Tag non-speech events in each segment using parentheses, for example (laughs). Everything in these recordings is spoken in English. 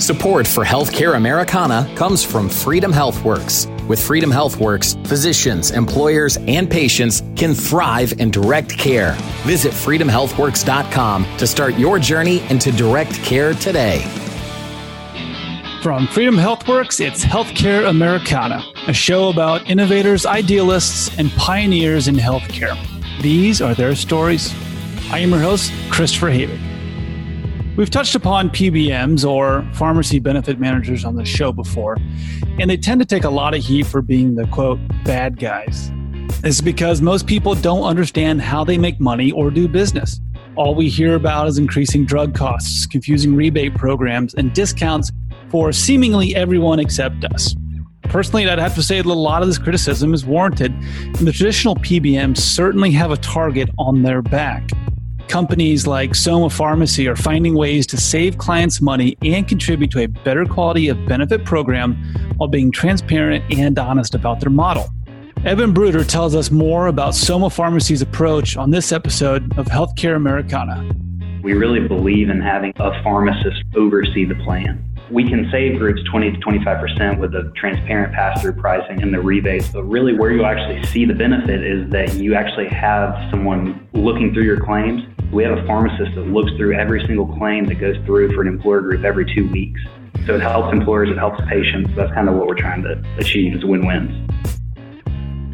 Support for Healthcare Americana comes from Freedom HealthWorks. With Freedom HealthWorks, physicians, employers, and patients can thrive in direct care. Visit freedomhealthworks.com to start your journey into direct care today. From Freedom HealthWorks, it's Healthcare Americana, a show about innovators, idealists, and pioneers in healthcare. These are their stories. I am your host, Christopher Habig. We've touched upon PBMs or pharmacy benefit managers on the show before, and they tend to take a lot of heat for being the quote, bad guys. This is because most people don't understand how they make money or do business. All we hear about is increasing drug costs, confusing rebate programs, and discounts for seemingly everyone except us. Personally, I'd have to say that a lot of this criticism is warranted, and the traditional PBMs certainly have a target on their back. Companies like Sona Pharmacy are finding ways to save clients money and contribute to a better quality of benefit program while being transparent and honest about their model. Evan Bruder tells us more about Sona Pharmacy's approach on this episode of Healthcare Americana. We really believe in having a pharmacist oversee the plan we can save groups 20 to 25% with the transparent pass-through pricing and the rebates, but really where you actually see the benefit is that you actually have someone looking through your claims. We have a pharmacist that looks through every single claim that goes through for an employer group every two weeks. So it helps employers, it helps patients. That's kind of what we're trying to achieve is win-wins.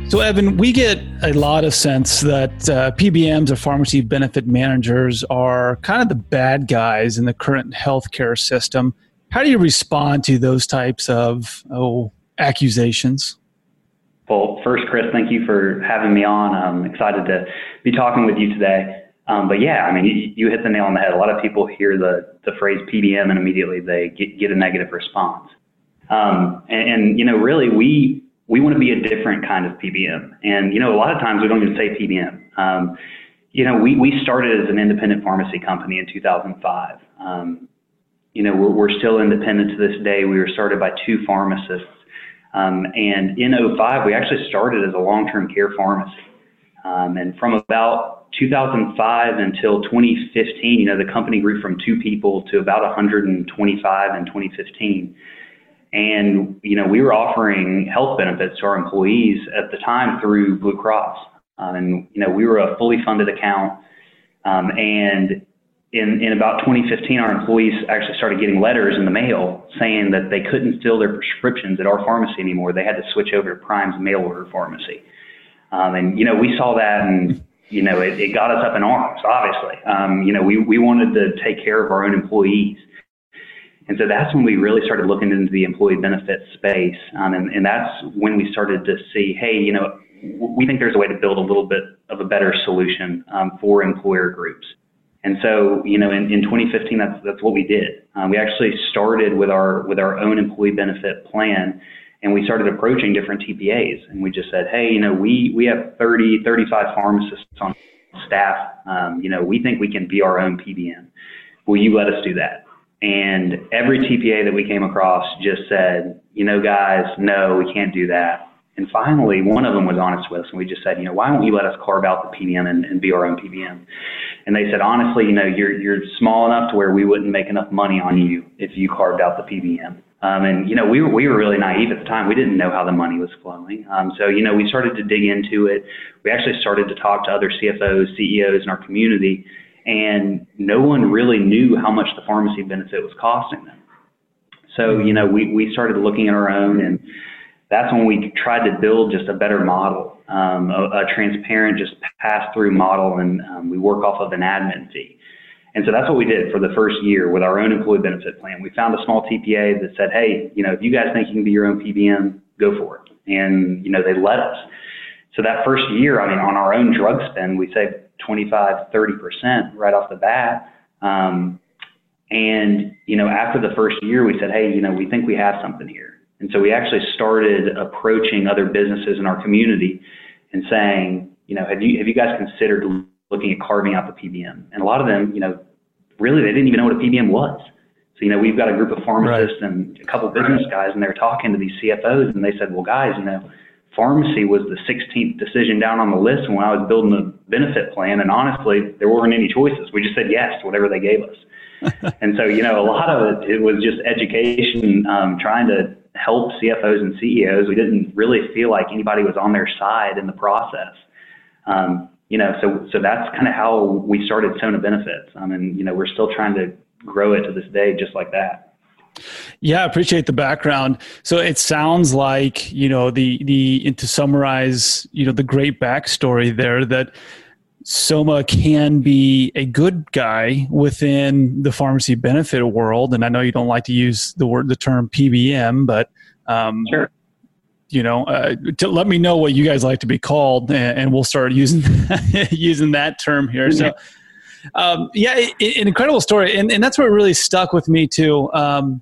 So, Evan, we get a lot of sense that uh, PBMs or pharmacy benefit managers are kind of the bad guys in the current healthcare system. How do you respond to those types of oh, accusations? Well, first, Chris, thank you for having me on. I'm excited to be talking with you today. Um, but yeah, I mean, you, you, hit the nail on the head. A lot of people hear the, the phrase PBM and immediately they get, get a negative response. Um, and, and, you know, really, we we want to be a different kind of PBM. And you know, a lot of times we don't even say PBM. Um, you know, we we started as an independent pharmacy company in 2005. You know, we're, we're still independent to this day. We were started by two pharmacists. Um, and in 05, we actually started as a long-term care pharmacy. Um, and from about 2005 until 2015, you know, the company grew from two people to about 125 in 2015. And, you know, we were offering health benefits to our employees at the time through Blue Cross. Um, and, you know, we were a fully funded account. Um, and in, in about 2015, our employees actually started getting letters in the mail saying that they couldn't fill their prescriptions at our pharmacy anymore. They had to switch over to Prime's mail order pharmacy. Um, and, you know, we saw that and, you know, it, it got us up in arms, obviously. Um, you know, we, we wanted to take care of our own employees. And so that's when we really started looking into the employee benefit space. Um, and, and that's when we started to see, hey, you know, we think there's a way to build a little bit of a better solution um, for employer groups. And so, you know, in, in 2015, that's that's what we did. Um, we actually started with our with our own employee benefit plan, and we started approaching different TPAs, and we just said, hey, you know, we we have 30, 35 pharmacists on staff. Um, you know, we think we can be our own PBM. Will you let us do that? And every TPA that we came across just said, you know, guys, no, we can't do that. And finally, one of them was honest with us, and we just said, you know, why don't you let us carve out the PBM and, and be our own PBM? And they said, honestly, you know, you're you're small enough to where we wouldn't make enough money on you if you carved out the PBM. Um, and you know, we were we were really naive at the time. We didn't know how the money was flowing. Um, so you know, we started to dig into it. We actually started to talk to other CFOs, CEOs in our community, and no one really knew how much the pharmacy benefit was costing them. So you know, we we started looking at our own and that's when we tried to build just a better model, um, a, a, transparent, just pass through model, and um, we work off of an admin fee. And so that's what we did for the first year with our own employee benefit plan. We found a small TPA that said, hey, you know, if you guys think you can be your own PBM, go for it. And, you know, they let us. So that first year, I mean, on our own drug spend, we saved 25, 30% right off the bat. Um, and, you know, after the first year, we said, hey, you know, we think we have something here. And so we actually started approaching other businesses in our community and saying, you know, have you have you guys considered looking at carving out the PBM? And a lot of them, you know, really they didn't even know what a PBM was. So you know, we've got a group of pharmacists right. and a couple of business guys, and they're talking to these CFOs, and they said, well, guys, you know, pharmacy was the 16th decision down on the list. When I was building the benefit plan. And honestly, there weren't any choices. We just said yes to whatever they gave us. (laughs) and so, you know, a lot of it, it was just education, um, trying to help CFOs and CEOs. We didn't really feel like anybody was on their side in the process. Um, you know, so so that's kind of how we started Sona Benefits. I mean, you know, we're still trying to grow it to this day, just like that. Yeah, I appreciate the background. So it sounds like you know the the and to summarize, you know, the great backstory there that Sona can be a good guy within the pharmacy benefit world, and I know you don't like to use the word the term PBM, but um, sure. You know, uh, to let me know what you guys like to be called, and, and we'll start using (laughs) using that term here. So, um, yeah, it, it, an incredible story, and, and that's what really stuck with me too. Um,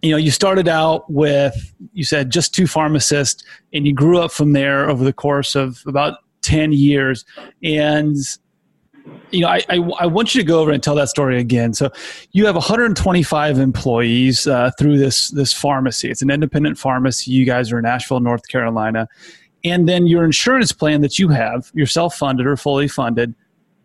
you know, you started out with you said just two pharmacists, and you grew up from there over the course of about 10 years. And, you know, I, I, I, want you to go over and tell that story again. So you have 125 employees uh, through this, this pharmacy. It's an independent pharmacy. You guys are in Asheville, North Carolina. And then your insurance plan that you have, you're self funded or fully funded.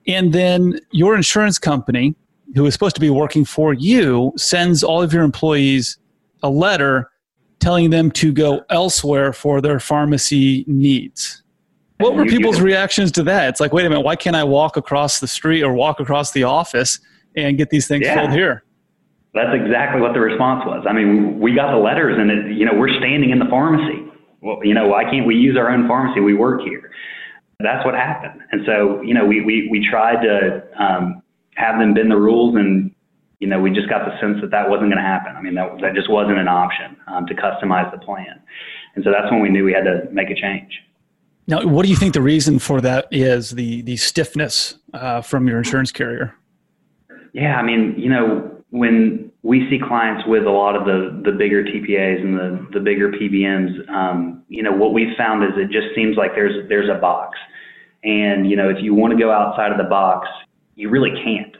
And then your insurance company, who is supposed to be working for you, sends all of your employees a letter telling them to go elsewhere for their pharmacy needs. What were people's reactions to that? It's like, wait a minute, why can't I walk across the street or walk across the office and get these things yeah. filled here? That's exactly what the response was. I mean, we got the letters, and it, you know, we're standing in the pharmacy. Well, you know, why can't we use our own pharmacy? We work here. That's what happened. And so, you know, we we we tried to um, have them bend the rules, and you know, we just got the sense that that wasn't going to happen. I mean, that that just wasn't an option um, to customize the plan. And so that's when we knew we had to make a change. Now, what do you think the reason for that is? The the stiffness uh, from your insurance carrier. Yeah, I mean, you know, when we see clients with a lot of the the bigger TPAs and the the bigger PBMs, um, you know, what we've found is it just seems like there's there's a box, and you know, if you want to go outside of the box, you really can't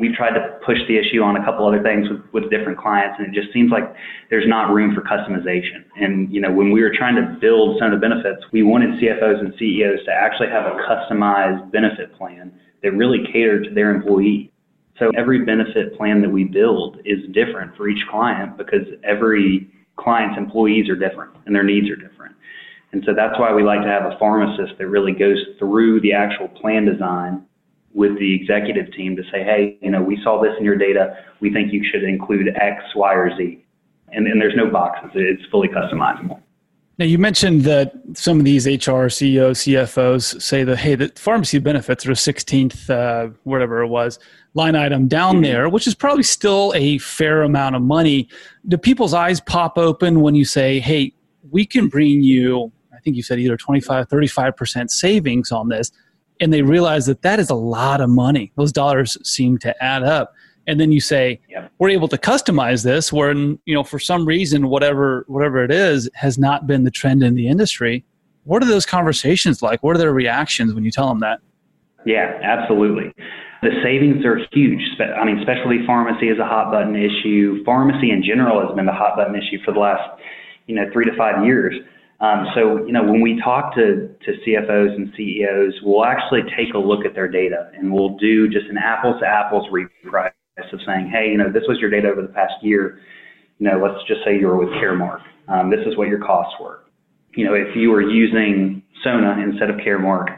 we've tried to push the issue on a couple other things with, with different clients, and it just seems like there's not room for customization. And you know, when we were trying to build some of the benefits, we wanted CFOs and CEOs to actually have a customized benefit plan that really catered to their employee. So every benefit plan that we build is different for each client because every client's employees are different and their needs are different. And so that's why we like to have a pharmacist that really goes through the actual plan design with the executive team to say, hey, you know, we saw this in your data. We think you should include X, Y, or Z. And, and there's no boxes. It's fully customizable. Now you mentioned that some of these HR CEOs, CFOs say that hey, the pharmacy benefits are a 16th, uh, whatever it was, line item down mm-hmm. there, which is probably still a fair amount of money. Do people's eyes pop open when you say, hey, we can bring you, I think you said either 25, 35% savings on this? And they realize that that is a lot of money. Those dollars seem to add up. And then you say, yep. we're able to customize this when, you know, for some reason, whatever, whatever it is has not been the trend in the industry. What are those conversations like? What are their reactions when you tell them that? Yeah, absolutely. The savings are huge. I mean, specialty pharmacy is a hot button issue. Pharmacy in general has been the hot button issue for the last, you know, three to five years. Um, so, you know, when we talk to, to CFOs and CEOs, we'll actually take a look at their data and we'll do just an apples to apples reprice of saying, hey, you know, this was your data over the past year. You know, let's just say you were with Caremark. Um, this is what your costs were. You know, if you were using Sona instead of Caremark,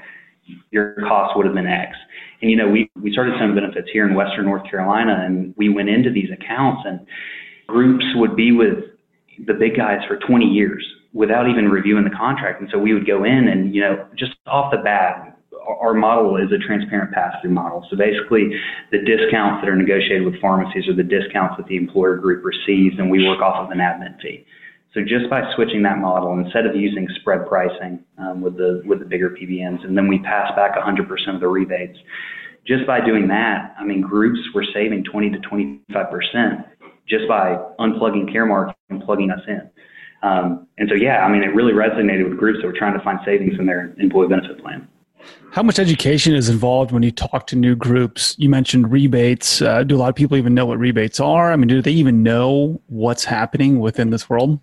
your cost would have been X. And, you know, we, we started some benefits here in Western North Carolina and we went into these accounts and groups would be with the big guys for 20 years without even reviewing the contract. And so we would go in and, you know, just off the bat, our model is a transparent pass-through model. So basically, the discounts that are negotiated with pharmacies are the discounts that the employer group receives, and we work off of an admin fee. So just by switching that model, instead of using spread pricing um, with the with the bigger PBMs, and then we pass back 100% of the rebates, just by doing that, I mean, groups were saving 20 to 25% just by unplugging Caremark and plugging us in. Um, and so, yeah, I mean, it really resonated with groups that were trying to find savings in their employee benefit plan. How much education is involved when you talk to new groups? You mentioned rebates. Uh, do a lot of people even know what rebates are? I mean, do they even know what's happening within this world?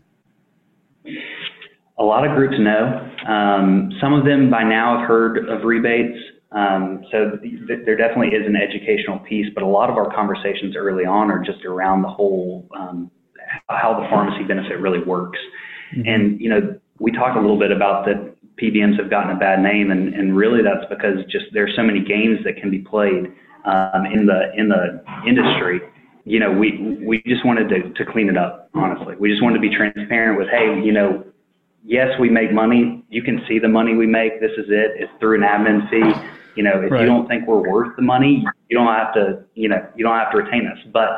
A lot of groups know. Um, some of them by now have heard of rebates. Um, so th- there definitely is an educational piece, but a lot of our conversations early on are just around the whole um, how the pharmacy benefit really works. Mm-hmm. And you know, we talked a little bit about that PBMs have gotten a bad name, and, and really that's because just there's so many games that can be played um, in the in the industry. You know, we we just wanted to to clean it up. Honestly, we just wanted to be transparent with, hey, you know, yes, we make money. You can see the money we make. This is it. It's through an admin fee. You know, if right. you don't think we're worth the money, you don't have to. You know, you don't have to retain us. But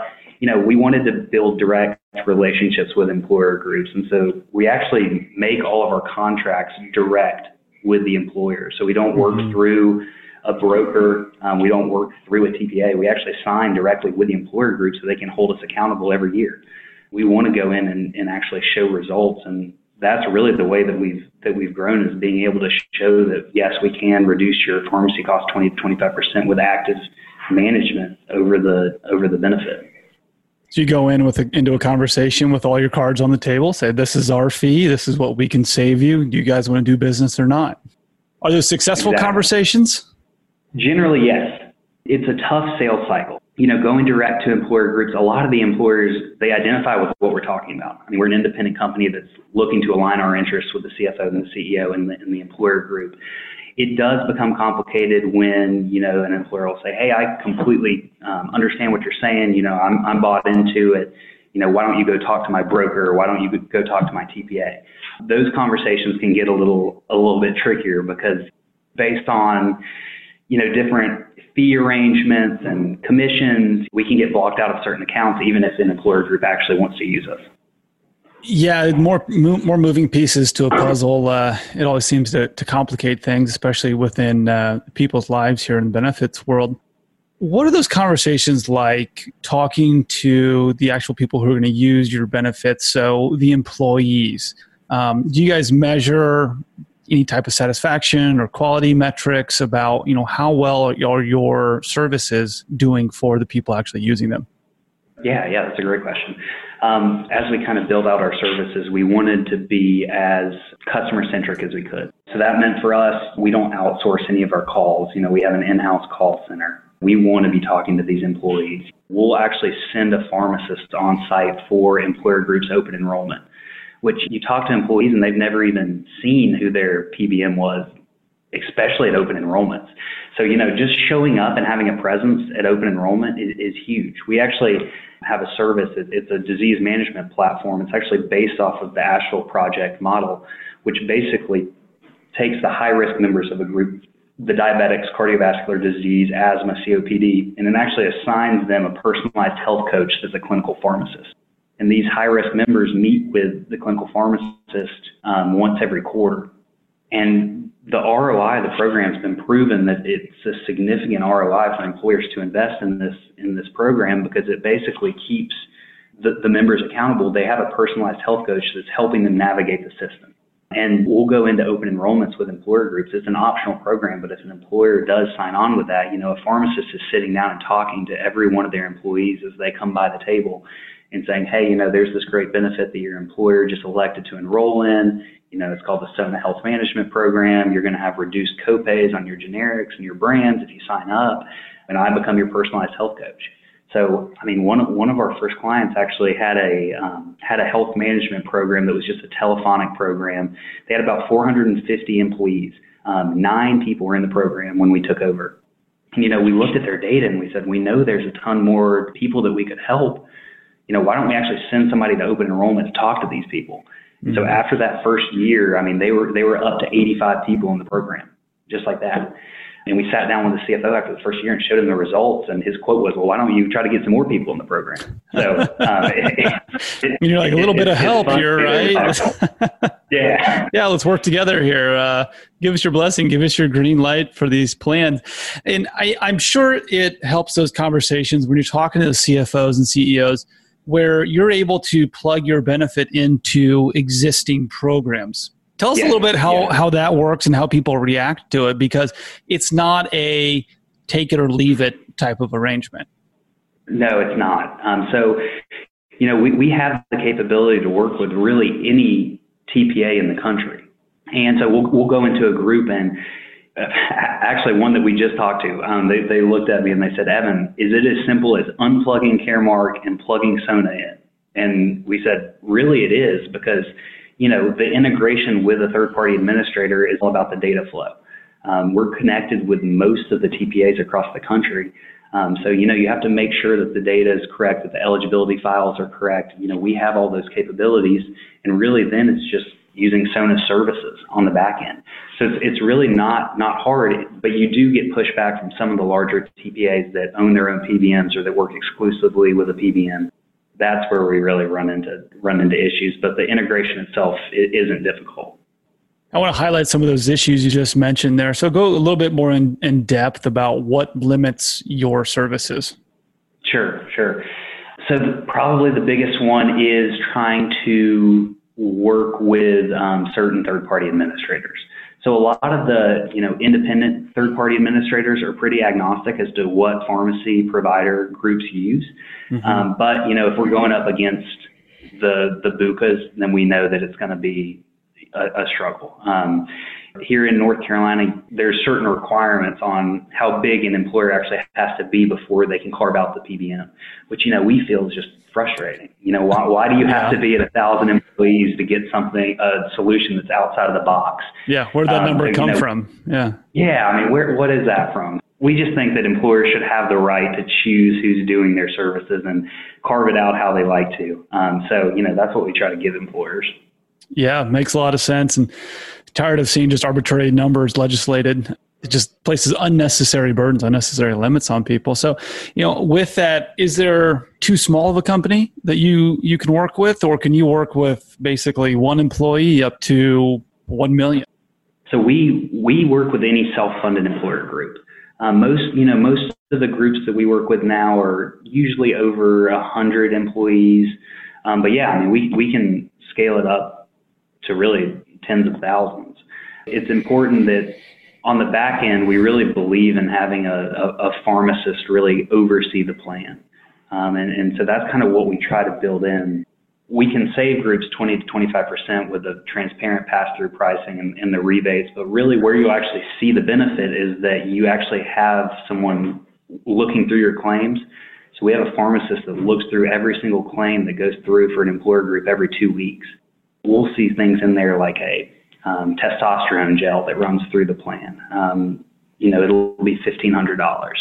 you know, we wanted to build direct relationships with employer groups, and so we actually make all of our contracts direct with the employer. So we don't work mm-hmm. through a broker. Um, we don't work through a TPA. We actually sign directly with the employer group so they can hold us accountable every year. We want to go in and, and actually show results and that's really the way that we've that we've grown is being able to show that yes, we can reduce your pharmacy cost 20 to 25 percent with active management over the over the benefit. So you go in with a, into a conversation with all your cards on the table, say this is our fee, this is what we can save you. Do you guys want to do business or not? Are those successful exactly. conversations? Generally, yes. It's a tough sales cycle you know, going direct to employer groups, a lot of the employers, they identify with what we're talking about. I mean, we're an independent company that's looking to align our interests with the CFO and the CEO and the, and the employer group. It does become complicated when, you know, an employer will say, hey, I completely um, understand what you're saying. You know, I'm, I'm bought into it. You know, why don't you go talk to my broker? Why don't you go talk to my TPA? Those conversations can get a little, a little bit trickier because based on, you know, different fee arrangements and commissions, we can get blocked out of certain accounts even if an employer group actually wants to use us. Yeah, more more moving pieces to a puzzle. Uh, it always seems to, to complicate things, especially within uh, people's lives here in the benefits world. What are those conversations like talking to the actual people who are going to use your benefits? So the employees. Um, do you guys measure any type of satisfaction or quality metrics about you know how well are your services doing for the people actually using them yeah yeah that's a great question um, as we kind of build out our services we wanted to be as customer centric as we could. So that meant for us we don't outsource any of our calls. You know we have an in-house call center. We want to be talking to these employees. We'll actually send a pharmacist on site for employer groups open enrollment which you talk to employees and they've never even seen who their PBM was, especially at open enrollments. So, you know, just showing up and having a presence at open enrollment is, is huge. We actually have a service, it's a disease management platform. It's actually based off of the Asheville Project model, which basically takes the high risk members of a group the diabetics, cardiovascular disease, asthma, COPD, and then actually assigns them a personalized health coach that's a clinical pharmacist. And these high risk members meet with the clinical pharmacist um, once every quarter. And the ROI of the program has been proven that it's a significant ROI for employers to invest in this in this program because it basically keeps the, the members accountable. They have a personalized health coach that's helping them navigate the system. And we'll go into open enrollments with employer groups. It's an optional program, but if an employer does sign on with that, you know, a pharmacist is sitting down and talking to every one of their employees as they come by the table and saying, hey, you know, there's this great benefit that your employer just elected to enroll in. You know, it's called the Sona Health Management Program. You're going to have reduced copays on your generics and your brands if you sign up, and I become your personalized health coach. So, I mean, one of, one of our first clients actually had a um, had a health management program that was just a telephonic program. They had about 450 employees. Um, nine people were in the program when we took over. And, you know, we looked at their data and we said, we know there's a ton more people that we could help you know, why don't we actually send somebody to open enrollment to talk to these people? Mm-hmm. So after that first year, I mean, they were they were up to 85 people in the program, just like that. And we sat down with the CFO after the first year and showed him the results. And his quote was, "Well, why don't you try to get some more people in the program?" So (laughs) um, it, it, you're like a little it, bit of help here, right? (laughs) yeah, yeah. Let's work together here. Uh, give us your blessing. Give us your green light for these plans. And I, I'm sure it helps those conversations when you're talking to the CFOs and CEOs where you're able to plug your benefit into existing programs. Tell us yeah, a little bit how, yeah. how that works and how people react to it because it's not a take it or leave it type of arrangement. No, it's not. Um, so, you know, we, we have the capability to work with really any TPA in the country. And so we'll, we'll go into a group and (laughs) actually one that we just talked to. Um, they, they looked at me and they said, Evan, is it as simple as unplugging Caremark and plugging Sona in? And we said, really it is because, you know, the integration with a third party administrator is all about the data flow. Um, we're connected with most of the TPAs across the country. Um, so, you know, you have to make sure that the data is correct, that the eligibility files are correct. You know, we have all those capabilities and really then it's just using Sona services on the back end. So it's, it's really not not hard, but you do get pushback from some of the larger TPAs that own their own PBMs or that work exclusively with a PBM. That's where we really run into run into issues. But the integration itself isn't difficult. I want to highlight some of those issues you just mentioned there. So go a little bit more in, in depth about what limits your services. Sure, sure. So probably the biggest one is trying to work with um, certain third-party administrators. So a lot of the you know independent third-party administrators are pretty agnostic as to what pharmacy provider groups use. Mm-hmm. Um, but you know if we're going up against the the BUCAs, then we know that it's going to be a, a struggle. Um, here in North Carolina, there's certain requirements on how big an employer actually has to be before they can carve out the PBM, which you know we feel is just frustrating. You know, why, why do you have yeah. to be at a thousand employees to get something a solution that's outside of the box? Yeah, where did that um, number come know, from? Yeah, yeah. I mean, where what is that from? We just think that employers should have the right to choose who's doing their services and carve it out how they like to. Um, so, you know, that's what we try to give employers. Yeah, makes a lot of sense. And tired of seeing just arbitrary numbers legislated. It just places unnecessary burdens, unnecessary limits on people. So, you know, with that, is there too small of a company that you you can work with, or can you work with basically one employee up to one million? So we we work with any self-funded employer group. Um, most you know most of the groups that we work with now are usually over a hundred employees. Um, but yeah, I mean we we can scale it up to really tens of thousands. It's important that on the back end, we really believe in having a, a, a pharmacist really oversee the plan. Um, and, and so that's kind of what we try to build in. We can save groups 20 to 25% with the transparent pass-through pricing and, and the rebates, but really where you actually see the benefit is that you actually have someone looking through your claims. So we have a pharmacist that looks through every single claim that goes through for an employer group every two weeks. We'll see things in there like a um, testosterone gel that runs through the plan. Um, you know, it'll be fifteen hundred dollars.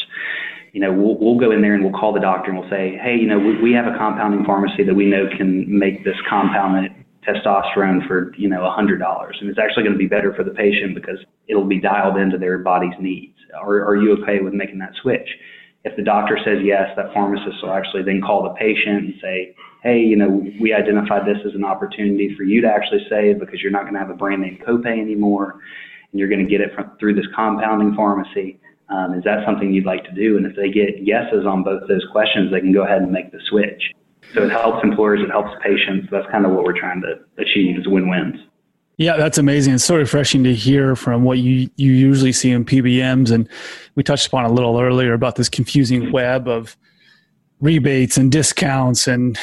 You know, we'll, we'll go in there and we'll call the doctor and we'll say, hey, you know, we, we have a compounding pharmacy that we know can make this compounded testosterone for you know a hundred dollars, and it's actually going to be better for the patient because it'll be dialed into their body's needs. Are, are you okay with making that switch? If the doctor says yes, that pharmacist will actually then call the patient and say, hey, you know, we identified this as an opportunity for you to actually save because you're not going to have a brand name copay anymore and you're going to get it from, through this compounding pharmacy. Um, is that something you'd like to do? And if they get yeses on both those questions, they can go ahead and make the switch. So it helps employers, it helps patients. That's kind of what we're trying to achieve is win-wins. Yeah, that's amazing. It's so refreshing to hear from what you, you usually see in PBMs. And we touched upon a little earlier about this confusing web of rebates and discounts. And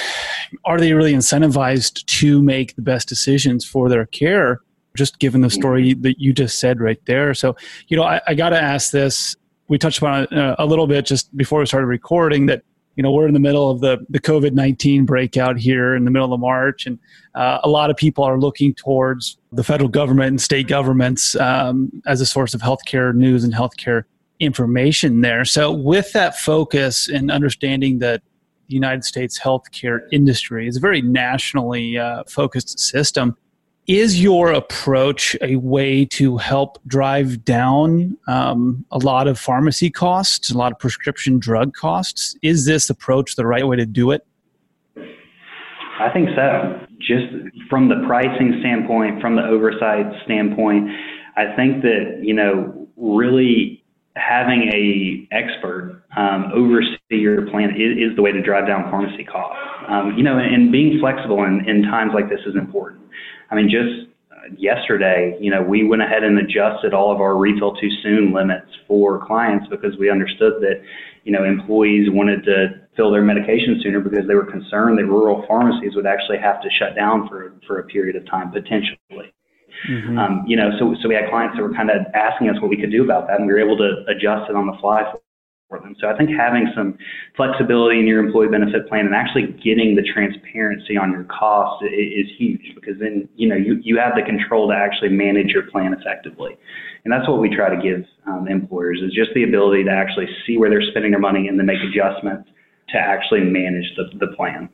are they really incentivized to make the best decisions for their care? Just given the story that you just said right there. So, you know, I, I got to ask this. We touched upon it uh, a little bit just before we started recording that you know we're in the middle of the the COVID nineteen breakout here in the middle of March, and uh, a lot of people are looking towards the federal government and state governments um, as a source of healthcare news and healthcare information there. So, with that focus and understanding that the United States healthcare industry is a very nationally uh, focused system, is your approach a way to help drive down um, a lot of pharmacy costs, a lot of prescription drug costs? Is this approach the right way to do it? I think so. Just from the pricing standpoint, from the oversight standpoint, I think that, you know, really having a expert um, oversee your plan is, is, the way to drive down pharmacy costs. Um, you know, and being flexible in, in times like this is important. I mean, just uh, yesterday, you know, we went ahead and adjusted all of our refill too soon limits for clients because we understood that, you know, employees wanted to fill their medication sooner because they were concerned that rural pharmacies would actually have to shut down for for a period of time potentially. Mm-hmm. Um, you know, so so we had clients that were kind of asking us what we could do about that, and we were able to adjust it on the fly for them. So I think having some flexibility in your employee benefit plan and actually getting the transparency on your costs is, huge because then you know you, you have the control to actually manage your plan effectively. And that's what we try to give um, employers is just the ability to actually see where they're spending their money and then make adjustments to actually manage the, the plan.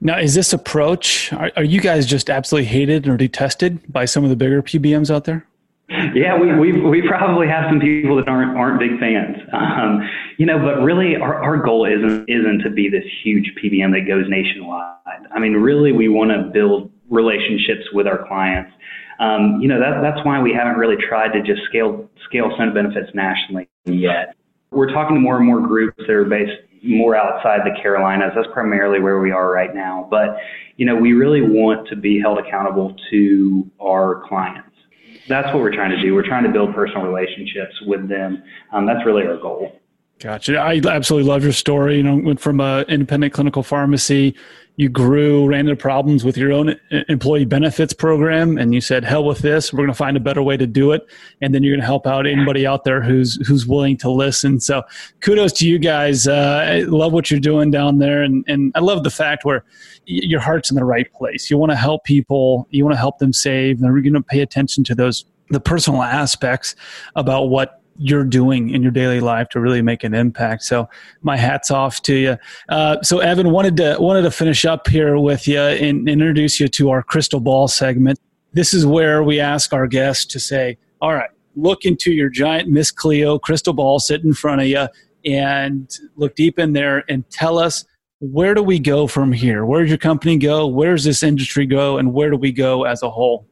Now, is this approach, are, are you guys just absolutely hated or detested by some of the bigger PBMs out there? Yeah, we, we, we probably have some people that aren't, aren't big fans. Um, you know, but really our, our goal isn't, isn't to be this huge PBM that goes nationwide. I mean, really we want to build relationships with our clients. Um, you know, that, that's why we haven't really tried to just scale, scale Sona benefits nationally yet. We're talking to more and more groups that are based more outside the Carolinas. That's primarily where we are right now. But, you know, we really want to be held accountable to our clients. That's what we're trying to do. We're trying to build personal relationships with them. Um, that's really our goal. Gotcha. I absolutely love your story. You know, went from an independent clinical pharmacy you grew, ran into problems with your own employee benefits program, and you said, "Hell with this! We're going to find a better way to do it." And then you're going to help out anybody out there who's who's willing to listen. So, kudos to you guys. Uh, I love what you're doing down there, and and I love the fact where your heart's in the right place. You want to help people. You want to help them save. And we're going to pay attention to those the personal aspects about what you're doing in your daily life to really make an impact. So my hats off to you. Uh, so Evan wanted to wanted to finish up here with you and introduce you to our crystal ball segment. This is where we ask our guests to say, "All right, look into your giant Miss Cleo crystal ball sit in front of you and look deep in there and tell us." Where do we go from here? Where does your company go? Where does this industry go? And where do we go as a whole?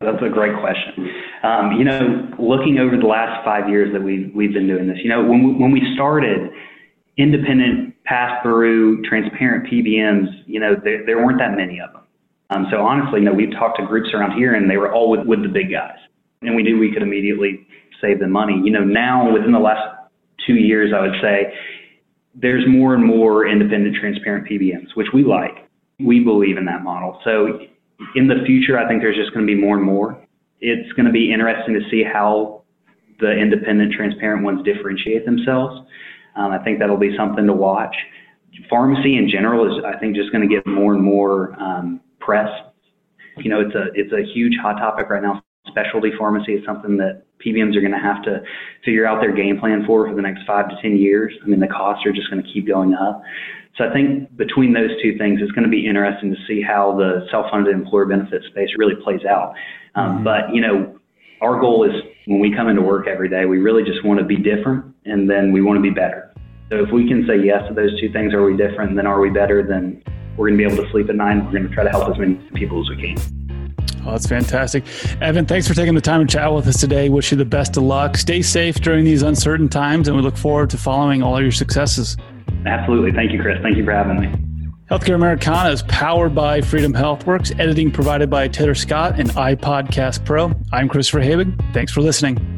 That's a great question. Um, you know, looking over the last five years that we've we've been doing this, you know, when we, when we started, independent pass-through, transparent PBMs, you know, there, there weren't that many of them. Um, so honestly, know, we've talked to groups around here, and they were all with, with the big guys, and we knew we could immediately save them money. You know, now within the last two years, I would say there's more and more independent, transparent PBMs, which we like. We believe in that model. So in the future, I think there's just going to be more and more. It's going to be interesting to see how the independent, transparent ones differentiate themselves. Um, I think that'll be something to watch. Pharmacy in general is, I think, just going to get more and more um, press. You know, it's a it's a huge hot topic right now. Specialty pharmacy is something that PBMs are going to have to figure out their game plan for for the next five to ten years. I mean, the costs are just going to keep going up. So I think between those two things, it's going to be interesting to see how the self-funded employer benefit space really plays out. Um, mm-hmm. But you know, our goal is when we come into work every day, we really just want to be different, and then we want to be better. So if we can say yes to those two things, are we different? Then are we better? Then we're going to be able to sleep at night. We're going to try to help as many people as we can. Oh, that's fantastic. Evan, thanks for taking the time to chat with us today. Wish you the best of luck. Stay safe during these uncertain times, and we look forward to following all your successes. Absolutely. Thank you, Chris. Thank you for having me. Healthcare Americana is powered by Freedom HealthWorks, editing provided by Taylor Scott and iPodcast Pro. I'm Christopher Habig. Thanks for listening.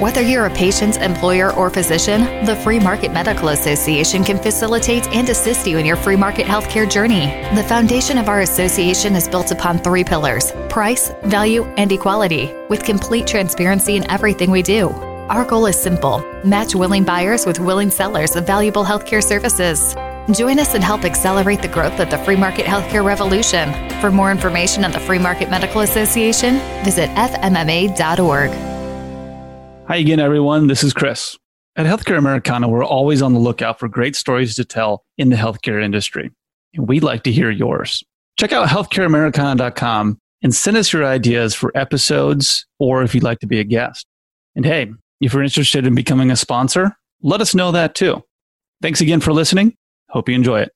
Whether you're a patient, employer, or physician, the Free Market Medical Association can facilitate and assist you in your free market healthcare journey. The foundation of our association is built upon three pillars price, value, and equality, with complete transparency in everything we do. Our goal is simple match willing buyers with willing sellers of valuable healthcare services. Join us and help accelerate the growth of the free market healthcare revolution. For more information on the Free Market Medical Association, visit fmma.org. Hi again, everyone. This is Chris. At Healthcare Americana, we're always on the lookout for great stories to tell in the healthcare industry. And we'd like to hear yours. Check out healthcareamericana.com and send us your ideas for episodes or if you'd like to be a guest. And hey, if you're interested in becoming a sponsor, let us know that too. Thanks again for listening. Hope you enjoy it.